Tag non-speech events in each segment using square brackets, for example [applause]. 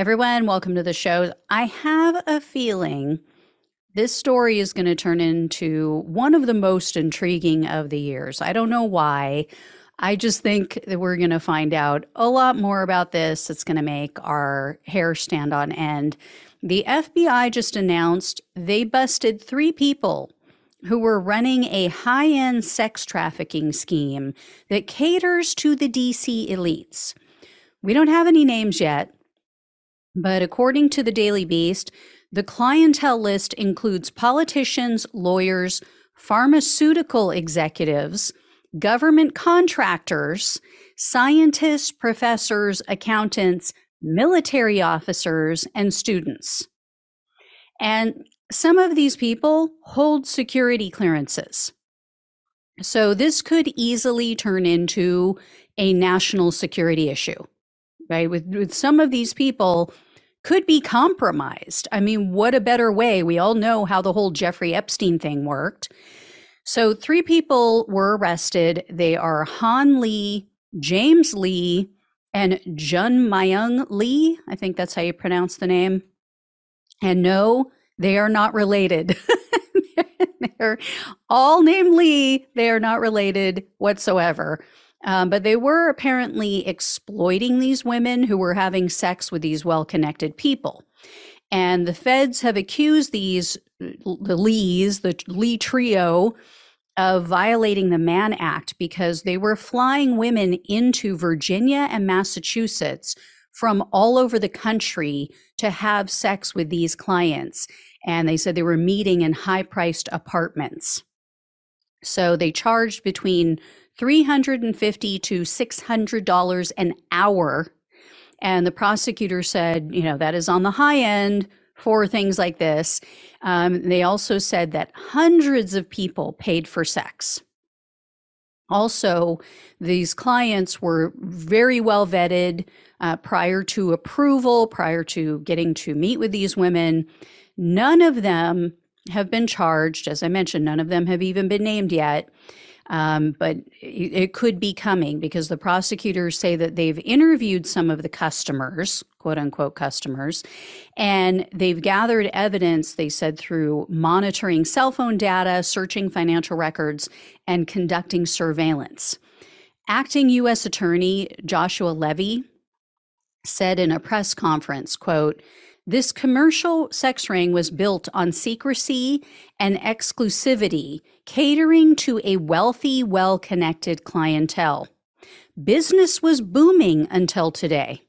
Everyone, welcome to the show. I have a feeling this story is going to turn into one of the most intriguing of the years. I don't know why. I just think that we're going to find out a lot more about this. It's going to make our hair stand on end. The FBI just announced they busted three people who were running a high end sex trafficking scheme that caters to the DC elites. We don't have any names yet, but according to the Daily Beast, the clientele list includes politicians, lawyers, pharmaceutical executives, government contractors, scientists, professors, accountants, military officers, and students. And some of these people hold security clearances. So this could easily turn into a national security issue, right? With, with some of these people could be compromised. I mean, what a better way? We all know how the whole Jeffrey Epstein thing worked. So three people were arrested. They are Han Lee, James Lee, and Jun Myung Lee. I think that's how you pronounce the name. And no, they are not related. [laughs] They're all named Lee. They are not related whatsoever. Um, but they were apparently exploiting these women who were having sex with these well connected people. And the feds have accused these, the Lees, the Lee trio, of violating the Mann Act because they were flying women into Virginia and Massachusetts from all over the country to have sex with these clients and they said they were meeting in high priced apartments. So they charged between 350 to $600 an hour. And the prosecutor said, you know, that is on the high end for things like this. Um, they also said that hundreds of people paid for sex. Also, these clients were very well vetted uh, prior to approval, prior to getting to meet with these women. None of them have been charged. As I mentioned, none of them have even been named yet. Um, but it could be coming because the prosecutors say that they've interviewed some of the customers, quote unquote customers, and they've gathered evidence, they said, through monitoring cell phone data, searching financial records, and conducting surveillance. Acting U.S. Attorney Joshua Levy said in a press conference, quote, this commercial sex ring was built on secrecy and exclusivity, catering to a wealthy, well connected clientele. Business was booming until today.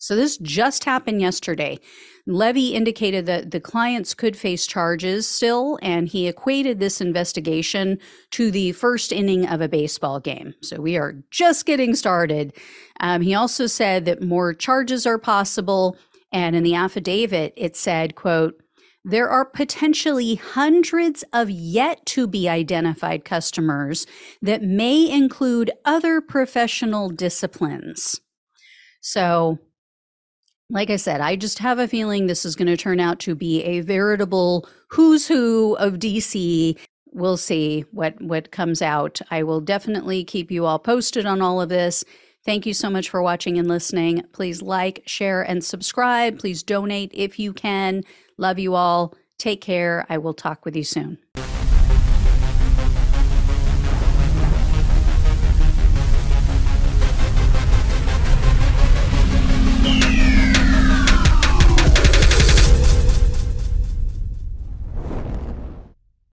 So, this just happened yesterday. Levy indicated that the clients could face charges still, and he equated this investigation to the first inning of a baseball game. So, we are just getting started. Um, he also said that more charges are possible and in the affidavit, it said, quote, there are potentially hundreds of yet to be identified customers that may include other professional disciplines. So, like I said, I just have a feeling this is going to turn out to be a veritable who's who of DC. We'll see what what comes out. I will definitely keep you all posted on all of this. Thank you so much for watching and listening. Please like, share, and subscribe. Please donate if you can. Love you all. Take care. I will talk with you soon.